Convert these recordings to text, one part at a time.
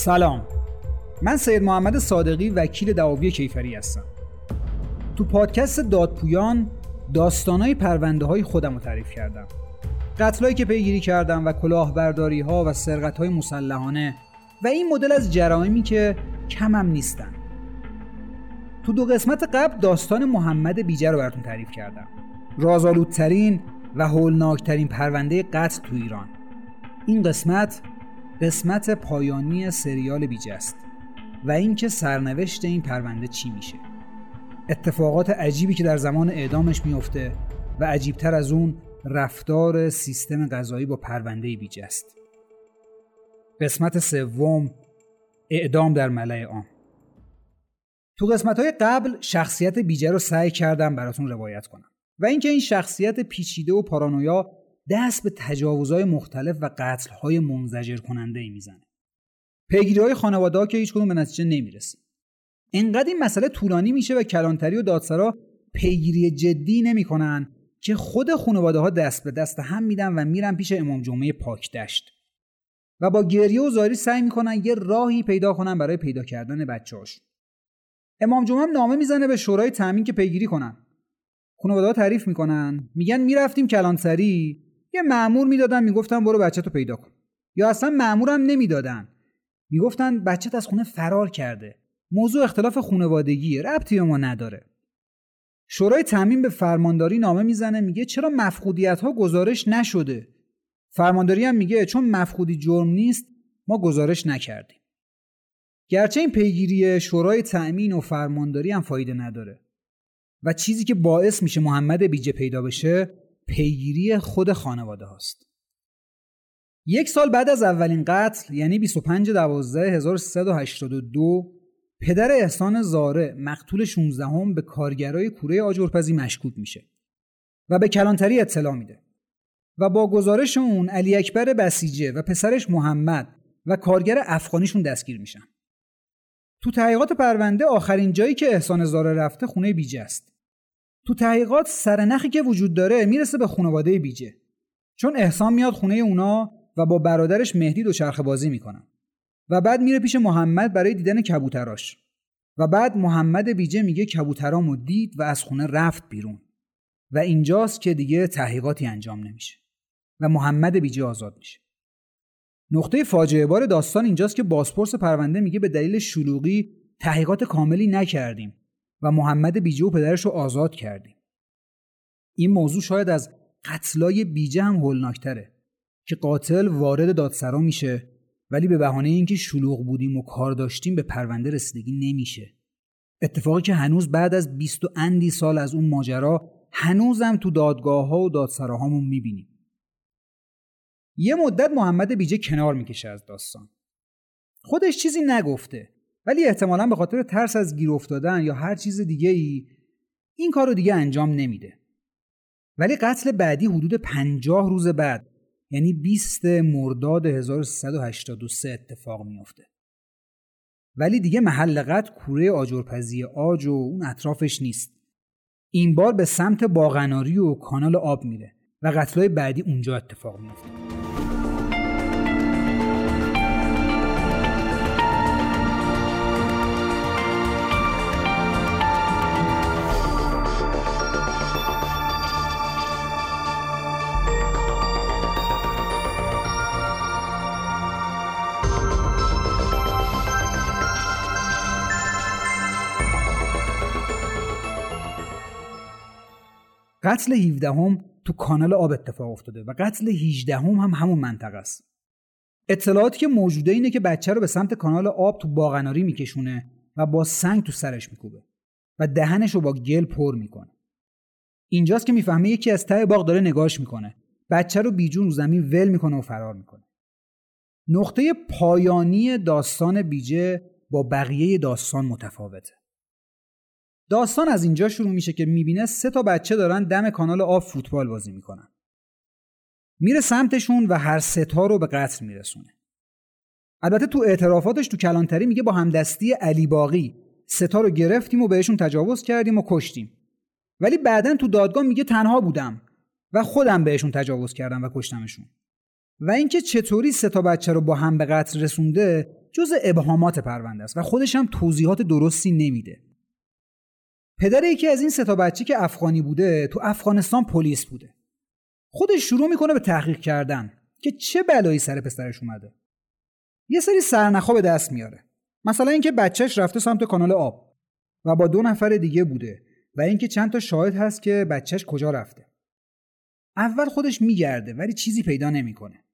سلام. من سید محمد صادقی وکیل دعاوی کیفری هستم. تو پادکست دادپویان داستانای پرونده های خودم رو تعریف کردم. قتلایی که پیگیری کردم و کلاهبرداری ها و سرقت های مسلحانه و این مدل از جرائمی که کمم نیستن. تو دو قسمت قبل داستان محمد بیجه رو براتون تعریف کردم. رازآلودترین و هولناکترین پرونده قتل تو ایران. این قسمت قسمت پایانی سریال بیجه است و اینکه سرنوشت این پرونده چی میشه. اتفاقات عجیبی که در زمان اعدامش میفته و عجیبتر از اون رفتار سیستم قضایی با پرونده بیجه است قسمت سوم اعدام در ملع عام. تو قسمت های قبل شخصیت بیجه رو سعی کردم براتون روایت کنم و اینکه این شخصیت پیچیده و پارانویا دست به تجاوزهای مختلف و قتلهای منزجر کننده ای می‌زنه. پیگیری های خانواده ها که هیچ کدوم به نتیجه نمی‌رسه. انقدر این مسئله طولانی میشه و کلانتری و دادسرا پیگیری جدی نمی‌کنن که خود خانواده ها دست به دست هم میدن و میرن پیش امام جمعه پاک دشت و با گریه و زاری سعی می‌کنن یه راهی پیدا کنن برای پیدا کردن بچه‌هاش امام جمعه هم نامه می‌زنه به شورای تامین که پیگیری کنن. خانواده ها تعریف می‌کنن. میگن می‌رفتیم کلانتری. یه معمور می‌دادن می‌گفتن برو بچه تو پیدا کن. یا اصلا معمورم نمی‌دادن. می‌گفتن بچت از خونه فرار کرده. موضوع اختلاف خونوادگیه ربطی به ما نداره. شورای تعمین به فرمانداری نامه می‌زنه میگه چرا مفقودیت ها گزارش نشده؟ فرمانداری هم میگه چون مفقودی جرم نیست ما گزارش نکردیم. گرچه این پیگیری شورای تأمین و فرمانداری هم فایده نداره. و چیزی که باعث میشه محمد بیجه پیدا بشه پیگیری خود خانواده هاست. یک سال بعد از اولین قتل یعنی 25 دوازده 1382 پدر احسان زاره مقتول 16 هم به کارگرای کوره آجرپزی مشکوک میشه و به کلانتری اطلاع میده و با گزارش اون علی اکبر بسیجه و پسرش محمد و کارگر افغانیشون دستگیر میشن. تو تحقیقات پرونده آخرین جایی که احسان زاره رفته خونه بیجه است. تو تحقیقات سرنخی که وجود داره می‌رسه به خانواده بیجه چون احسان میاد خونه اونا و با برادرش مهدی دو چرخ بازی می‌کنن. و بعد میره پیش محمد برای دیدن کبوتراش. و بعد محمد بیجه میگه کبوترامو دید و از خونه رفت بیرون. و اینجاست که دیگه تحقیقاتی انجام نمیشه. و محمد بیجه آزاد میشه. نقطه فاجعه بار داستان اینجاست که بازپرس پرونده میگه به دلیل شلوغی تحقیقات کاملی نکردیم. و محمد بیجه و پدرش رو آزاد کردیم. این موضوع شاید از قتلای بیجه هم هولناکتره که قاتل وارد دادسرا میشه ولی به بهانه اینکه شلوغ بودیم و کار داشتیم به پرونده رسیدگی نمیشه. اتفاقی که هنوز بعد از بیست و اندی سال از اون ماجرا هنوزم تو دادگاه ها و دادسراهامون می‌بینیم. یه مدت محمد بیجه کنار می‌کشه از داستان. خودش چیزی نگفته. ولی احتمالا به خاطر ترس از گیر افتادن یا هر چیز دیگه ای این کار رو دیگه انجام نمیده. ولی قتل بعدی حدود پنجاه روز بعد یعنی 20 مرداد 1383 اتفاق میافته. ولی دیگه محل قتل کوره آجرپزی آج و اون اطرافش نیست. این بار به سمت باغناری و کانال آب میره و قتلای بعدی اونجا اتفاق میافته. قتل 17 هم تو کانال آب اتفاق افتاده و قتل 18 هم, هم همون منطقه است. اطلاعاتی که موجوده اینه که بچه رو به سمت کانال آب تو باغناری میکشونه و با سنگ تو سرش میکوبه و دهنش رو با گل پر می‌کنه. اینجاست که می‌فهمه یکی از ته باغ داره نگاش می‌کنه. بچه رو بیجون رو زمین ول می‌کنه و فرار می‌کنه. نقطه پایانی داستان بیجه با بقیه داستان متفاوته. داستان از اینجا شروع میشه که می‌بینه سه تا بچه دارن دم کانال آب فوتبال بازی می‌کنن. میره سمتشون و هر ستا رو به قتل میرسونه. البته تو اعترافاتش تو کلانتری میگه با همدستی علی باقی ستا رو گرفتیم و بهشون تجاوز کردیم و کشتیم. ولی بعدا تو دادگاه میگه تنها بودم و خودم بهشون تجاوز کردم و کشتمشون. و اینکه چطوری سه تا بچه رو با هم به قتل رسونده جز ابهامات پرونده است و خودش هم توضیحات درستی نمیده. پدر یکی از این ستا بچه که افغانی بوده تو افغانستان پلیس بوده. خودش شروع می‌کنه به تحقیق کردن که چه بلایی سر پسرش اومده. یه سری سرنخا به دست میاره. مثلا اینکه بچهش رفته سمت کانال آب و با دو نفر دیگه بوده و اینکه چند تا شاهد هست که بچهش کجا رفته. اول خودش میگرده ولی چیزی پیدا نمی‌کنه.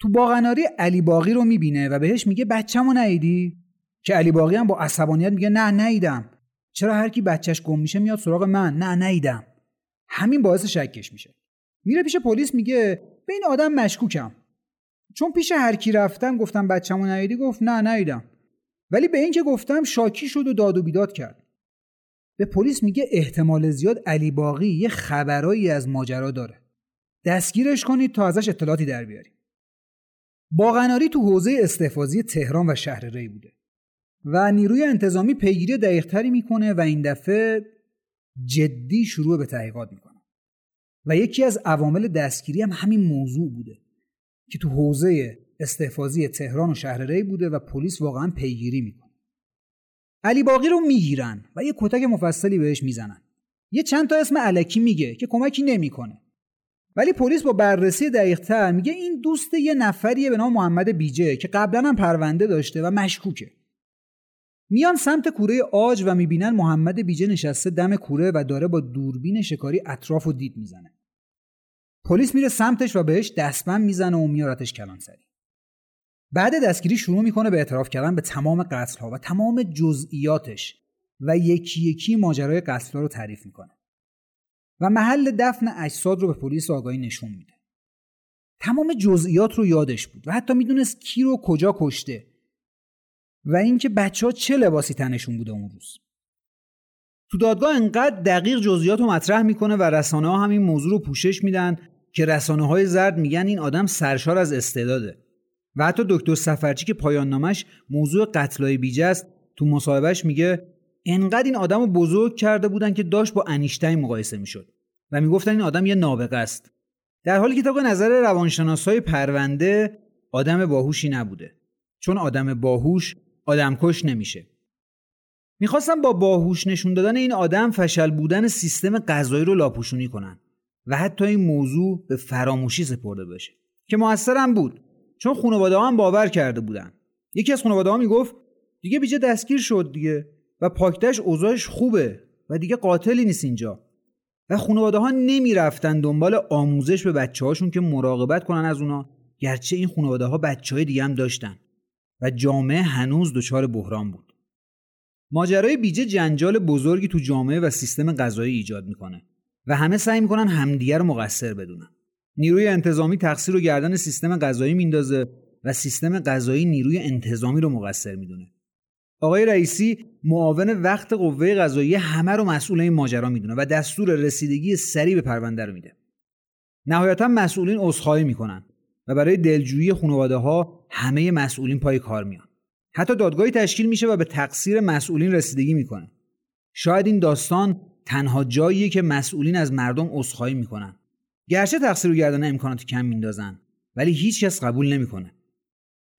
تو باغناری علی باقی رو می‌بینه و بهش میگه بچه‌مو نیدی که علی باقی هم با عصبانیت میگه نه نیدم چرا هر کی بچهش گم میشه میاد سراغ من؟ نه نیدم همین باعث شکش میشه. میره پیش پلیس میگه به این آدم مشکوکم. چون پیش هر کی رفتم گفتم بچه‌مو نیدی گفت نه نیدم ولی به این که گفتم شاکی شد و داد و بیداد کرد. به پلیس میگه احتمال زیاد علی باقی یه خبرایی از ماجرا داره. دستگیرش کنید تا ازش اطلاعاتی در بیاریم. باغناری تو حوزه استحفاظی تهران و شهر ری بوده. و نیروی انتظامی پیگیری دقیقتری می‌کنه و این دفعه جدی شروع به تحقیقات می‌کنه. و یکی از عوامل دستگیری هم همین موضوع بوده که تو حوزه استحفاظی تهران و شهر ری بوده و پلیس واقعا پیگیری می‌کنه. علی باقی رو می‌گیرن و یه کتک مفصلی بهش می‌زنن. یه چند تا اسم علکی میگه که کمکی نمی‌کنه. ولی پلیس با بررسی دقیقتر میگه این دوست یه نفریه به نام محمد بیجه که قبلا هم پرونده داشته و مشکوکه. میان سمت کوره آج و می‌بینن محمد بیجه نشسته دم کوره و داره با دوربین شکاری اطراف و دید می‌زنه. پلیس میره سمتش و بهش دستبند می‌زنه و میارتش کلانسری. بعد دستگیری شروع می‌کنه به اعتراف کردن به تمام قتل ها و تمام جزئیاتش و یکی یکی ماجرای قتل رو تعریف می‌کنه. و محل دفن اجساد رو به پلیس آگاهی نشون میده. تمام جزئیات رو یادش بود و حتی می‌دونست کی رو کجا کشته. و اینکه بچه ها چه لباسی تنشون بوده اون روز. تو دادگاه انقدر دقیق جزئیات رو مطرح می‌کنه و رسانه ها همین موضوع رو پوشش میدن که رسانه های زرد میگن این آدم سرشار از استعداده. و حتی دکتر سفرچی که پایان نامش موضوع قتلای بیجه است تو مصاحبهش میگه انقدر این آدم رو بزرگ کرده بودن که داشت با انیشتین مقایسه می‌شد و می‌گفتن این آدم یه نابغه است. در حالی که طبق نظر روانشناسای پرونده آدم باهوشی نبوده. چون آدم باهوش آدمکش نمیشه. می‌خواستم با باهوش نشون دادن این آدم فشل بودن سیستم غذایی رو لاپوشونی کنن و حتی این موضوع به فراموشی سپرده بشه. که موثرم بود چون خانواده هم باور کرده بودن. یکی از خانواده ها می‌گفت دیگه بیجه دستگیر شد دیگه و پاکتش اوضاعش خوبه و دیگه قاتلی نیست اینجا. و خانواده ها نمی‌رفتن دنبال آموزش به بچه هاشون که مراقبت کنن از اونا گرچه این خانواده ها بچه های دیگه هم داشتن. و جامعه هنوز دچار بحران بود. ماجرای بیجه جنجال بزرگی تو جامعه و سیستم غذایی ایجاد می‌کنه و همه سعی می‌کنن همدیگه رو مقصر بدونن. نیروی انتظامی تقصیر رو گردن سیستم غذایی میندازه و سیستم غذایی نیروی انتظامی رو مقصر می‌دونه. آقای رئیسی معاون وقت قوه قضاییه همه رو مسئول این ماجرا می‌دونه و دستور رسیدگی سریع به پرونده رو میده. نهایتا مسئولین عذرخواهی می‌کنن. و برای دلجویی خانواده ها همه مسئولین پای کار میان. حتی دادگاهی تشکیل میشه و به تقصیر مسئولین رسیدگی می‌کنه. شاید این داستان تنها جاییه که مسئولین از مردم عذرخواهی می‌کنن. گرچه تقصیر رو گردن امکانات کم میندازن ولی هیچ کس قبول نمی‌کنه.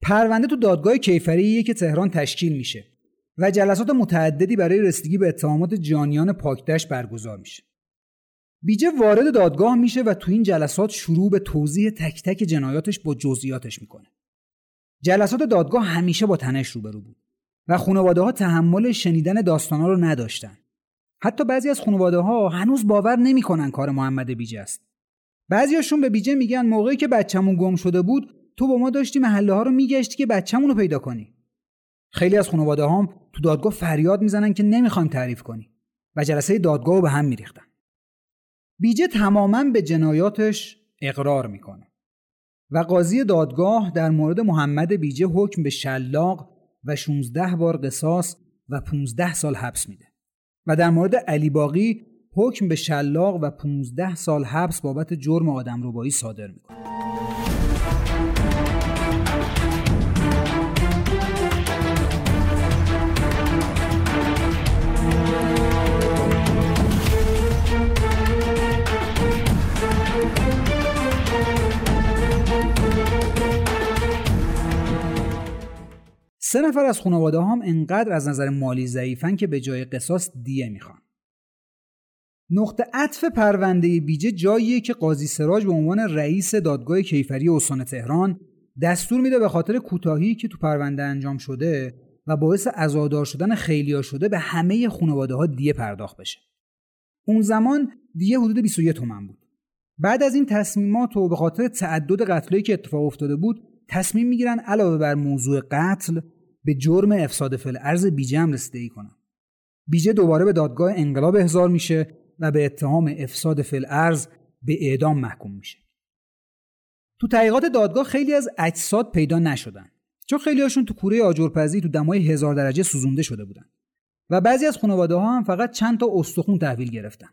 پرونده تو دادگاه کیفریه که تهران تشکیل میشه و جلسات متعددی برای رسیدگی به اتهامات جانیان پاکدشت برگزار میشه. بیجه وارد دادگاه میشه و تو این جلسات شروع به توضیح تک تک جنایاتش با جزئیاتش می‌کنه. جلسات دادگاه همیشه با تنش روبرو بود و خانواده ها تحمل شنیدن داستانا رو نداشتن. حتی بعضی از خانواده ها هنوز باور نمی‌کنن کار محمد بیجه است. بعضیاشون به بیجه میگن موقعی که بچه‌مون گم شده بود تو با ما داشتی محله ها رو میگشتی که بچه‌مون رو پیدا کنی. خیلی از خانواده هم تو دادگاه فریاد می‌زنن که نمی‌خوایم تعریف کنی و جلسه دادگاه رو به هم میریختن بیجه تماما به جنایاتش اقرار می‌کنه. و قاضی دادگاه در مورد محمد بیجه حکم به شلاق و 16 بار قصاص و 15 سال حبس میده. و در مورد علی باقی حکم به شلاق و 15 سال حبس بابت جرم آدمربایی صادر می‌کنه. سه نفر از خانواده هم انقدر از نظر مالی ضعیفن که به جای قصاص دیه می‌خوان نقطه عطف پرونده بیجه جاییه که قاضی سراج به عنوان رئیس دادگاه کیفری استان تهران دستور میده به خاطر کوتاهی که تو پرونده انجام شده و باعث عزادار شدن خیلیا شده به همه خانواده ها دیه پرداخت بشه. اون زمان دیه حدود 21 تومن بود. بعد از این تصمیمات و به خاطر تعدد قتلایی که اتفاق افتاده بود تصمیم می‌گیرن علاوه بر موضوع قتل به جرم افساد فل ارز بیجه هم رسیدگی کنن. بیجه دوباره به دادگاه انقلاب احضار میشه و به اتهام افساد فل ارز به اعدام محکوم میشه. تو تحقیقات دادگاه خیلی از اجساد پیدا نشدن. چون خیلی هاشون تو کوره آجرپزی تو دمای هزار درجه سوزونده شده بودن. و بعضی از خانواده ها هم فقط چند تا استخون تحویل گرفتن.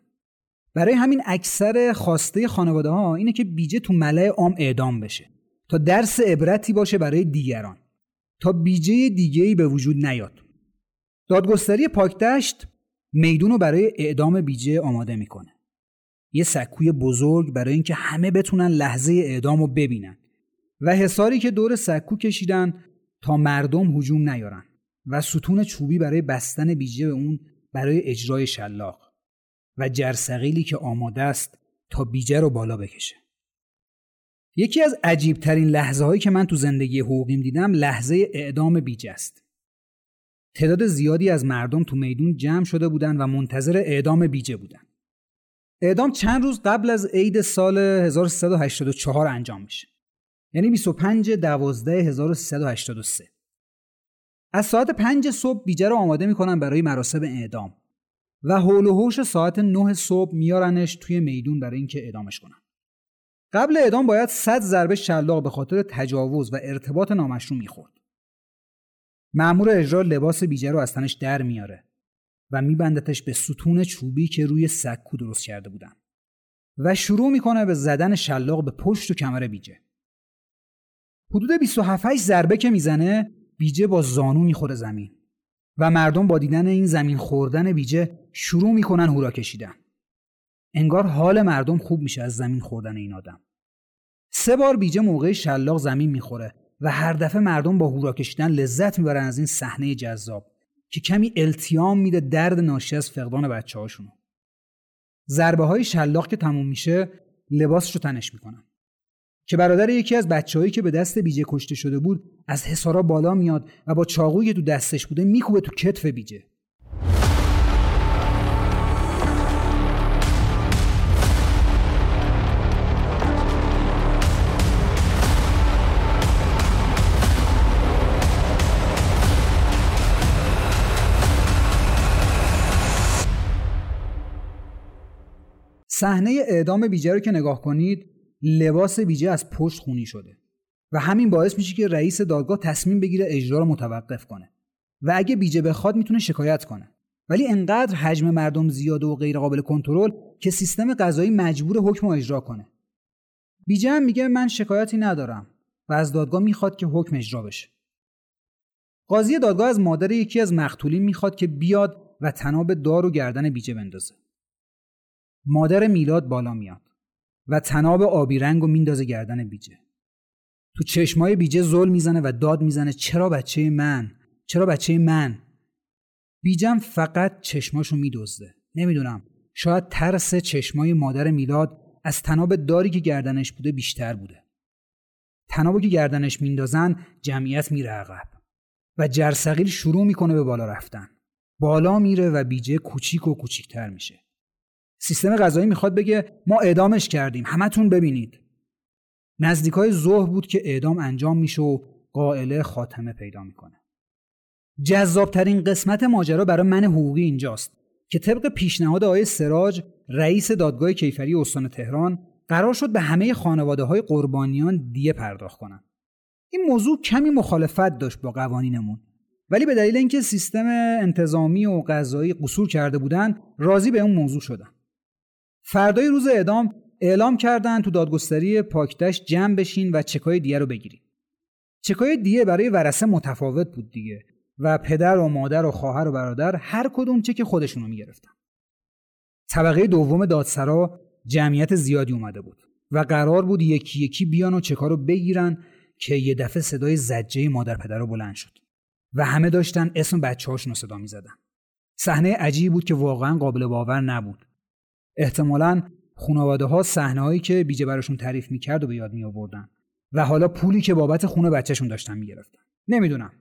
برای همین اکثر خواسته خانواده ها اینه که بیجه تو ملع عام اعدام بشه. تا درس عبرتی باشه برای دیگران. تا بیجه دیگه ای به وجود نیاد. دادگستری پاکدشت میدون رو برای اعدام بیجه آماده می‌کنه. یه سکوی بزرگ برای اینکه همه بتونن لحظه اعدام رو ببینن و حساری که دور سکو کشیدن تا مردم هجوم نیارن و ستون چوبی برای بستن بیجه به اون برای اجرای شلاق و جرسقیلی که آماده است تا بیجه رو بالا بکشه. یکی از عجیبترین لحظه هایی که من تو زندگی حقوقیم دیدم لحظه اعدام بیجه است. تعداد زیادی از مردم تو میدون جمع شده بودن و منتظر اعدام بیجه بودن. اعدام چند روز قبل از عید سال 1384 انجام میشه. یعنی 25 12 1383 از ساعت 5 صبح بیجه رو آماده می‌کنن برای مراسم اعدام و حول و حوش ساعت 9 صبح میارنش توی میدون برای اینکه اعدامش کنن قبل اعدام باید 100 ضربه شلاق به خاطر تجاوز و ارتباط نامشروع می‌خورد. مأمور اجرا لباس بیجه رو از تنش در میاره و میبندتش به ستون چوبی که روی سکو درست کرده بودن و شروع می‌کنه به زدن شلاق به پشت و کمر بیجه. حدود 27 ضربه که می‌زنه بیجه با زانو می‌خوره زمین و مردم با دیدن این زمین خوردن بیجه شروع می‌کنن هورا کشیدن. انگار حال مردم خوب میشه از زمین خوردن این آدم. سه بار بیجه موقع شلاق زمین می‌خوره و هر دفعه مردم با هورا کشیدن لذت می‌برن از این صحنه جذاب که کمی التیام میده درد ناشی از فقدان بچه هاشونو. ضربه های شلاق که تموم میشه لباسش رو تنش می‌کنن. که برادر یکی از بچههایی که به دست بیجه کشته شده بود از حسارا بالا میاد و با چاقویی که تو دستش بوده میکوبه تو کتف بیجه. صحنه اعدام بیجه رو که نگاه کنید لباس بیجه از پشت خونی شده. و همین باعث میشه که رئیس دادگاه تصمیم بگیره اجرا رو متوقف کنه. و اگه بیجه بخواد می‌تونه شکایت کنه. ولی انقدر حجم مردم زیاده و غیر قابل کنترل که سیستم قضایی مجبور حکم رو اجرا کنه. بیجه هم میگه من شکایتی ندارم و از دادگاه می‌خواد که حکم اجرا بشه. قاضی دادگاه از مادر یکی از مقتولین می‌خواد که بیاد و تناب دار و گردن بیجه بندازه. مادر میلاد بالا میاد و تناب آبی رنگ و میندازه گردن بیجه. تو چشمای بیجه زل می‌زنه و داد می‌زنه چرا بچه من؟ چرا بچه من؟ بیجم فقط چشماشو میدزده. نمی‌دونم شاید ترس چشمای مادر میلاد از تناب داری که گردنش بوده بیشتر بوده. تنابو که گردنش میندازن جمعیت میره عقب و جرسقیل شروع می‌کنه به بالا رفتن. بالا میره و بیجه کوچیک و کوچیکتر میشه. سیستم غذایی می‌خواد بگه ما اعدامش کردیم همتون ببینید. نزدیکای ظهر بود که اعدام انجام میشه و قائله خاتمه پیدا می‌کنه. جذابترین قسمت ماجرا برای من حقوقی اینجاست که طبق پیشنهاد آقای سراج رئیس دادگاه کیفری استان تهران قرار شد به همه خانواده های قربانیان دیه پرداخت کنند. این موضوع کمی مخالفت داشت با قوانینمون ولی به دلیل اینکه سیستم انتظامی و قضایی قصور کرده بودند راضی به اون موضوع شدن فردای روز اعدام اعلام کردن تو دادگستری پاکدشت جمع بشین و چکای دیه رو بگیریم چکای دیه برای ورسه متفاوت بود دیگه و پدر و مادر و خواهر و برادر هر کدوم چک خودشونو می‌گرفتن طبقه دوم دادسرا جمعیت زیادی اومده بود و قرار بود یکی یکی بیان و چکا رو بگیرن که یه دفعه صدای زجه مادر پدر رو بلند شد و همه داشتن اسم بچه هاشون رو صدا می زدن. صحنه عجیبی بود که واقعا قابل باور نبود. احتمالا خانواده ها صحنه که بیجه براشون تعریف می‌کرد و به یاد می آوردن و حالا پولی که بابت خونه بچهشون داشتن می‌گرفتن. نمی‌دونم.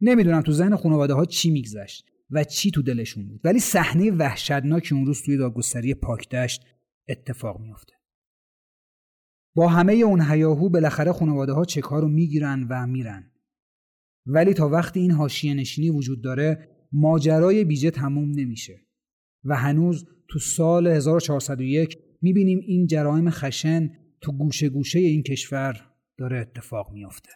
نمی‌دونم تو ذهن خانواده ها چی میگذشت و چی تو دلشون بود ولی صحنه وحشتناکی اون روز توی دادگستری پاکدشت اتفاق میافته با همه اون هیاهو بالاخره خانواده ها چک رو می‌گیرن و میرن ولی تا وقتی این حاشیه نشینی وجود داره ماجرای بیجه تموم نمیشه و هنوز تو سال 1401 می‌بینیم این جرایم خشن تو گوشه گوشه این کشور داره اتفاق میافته.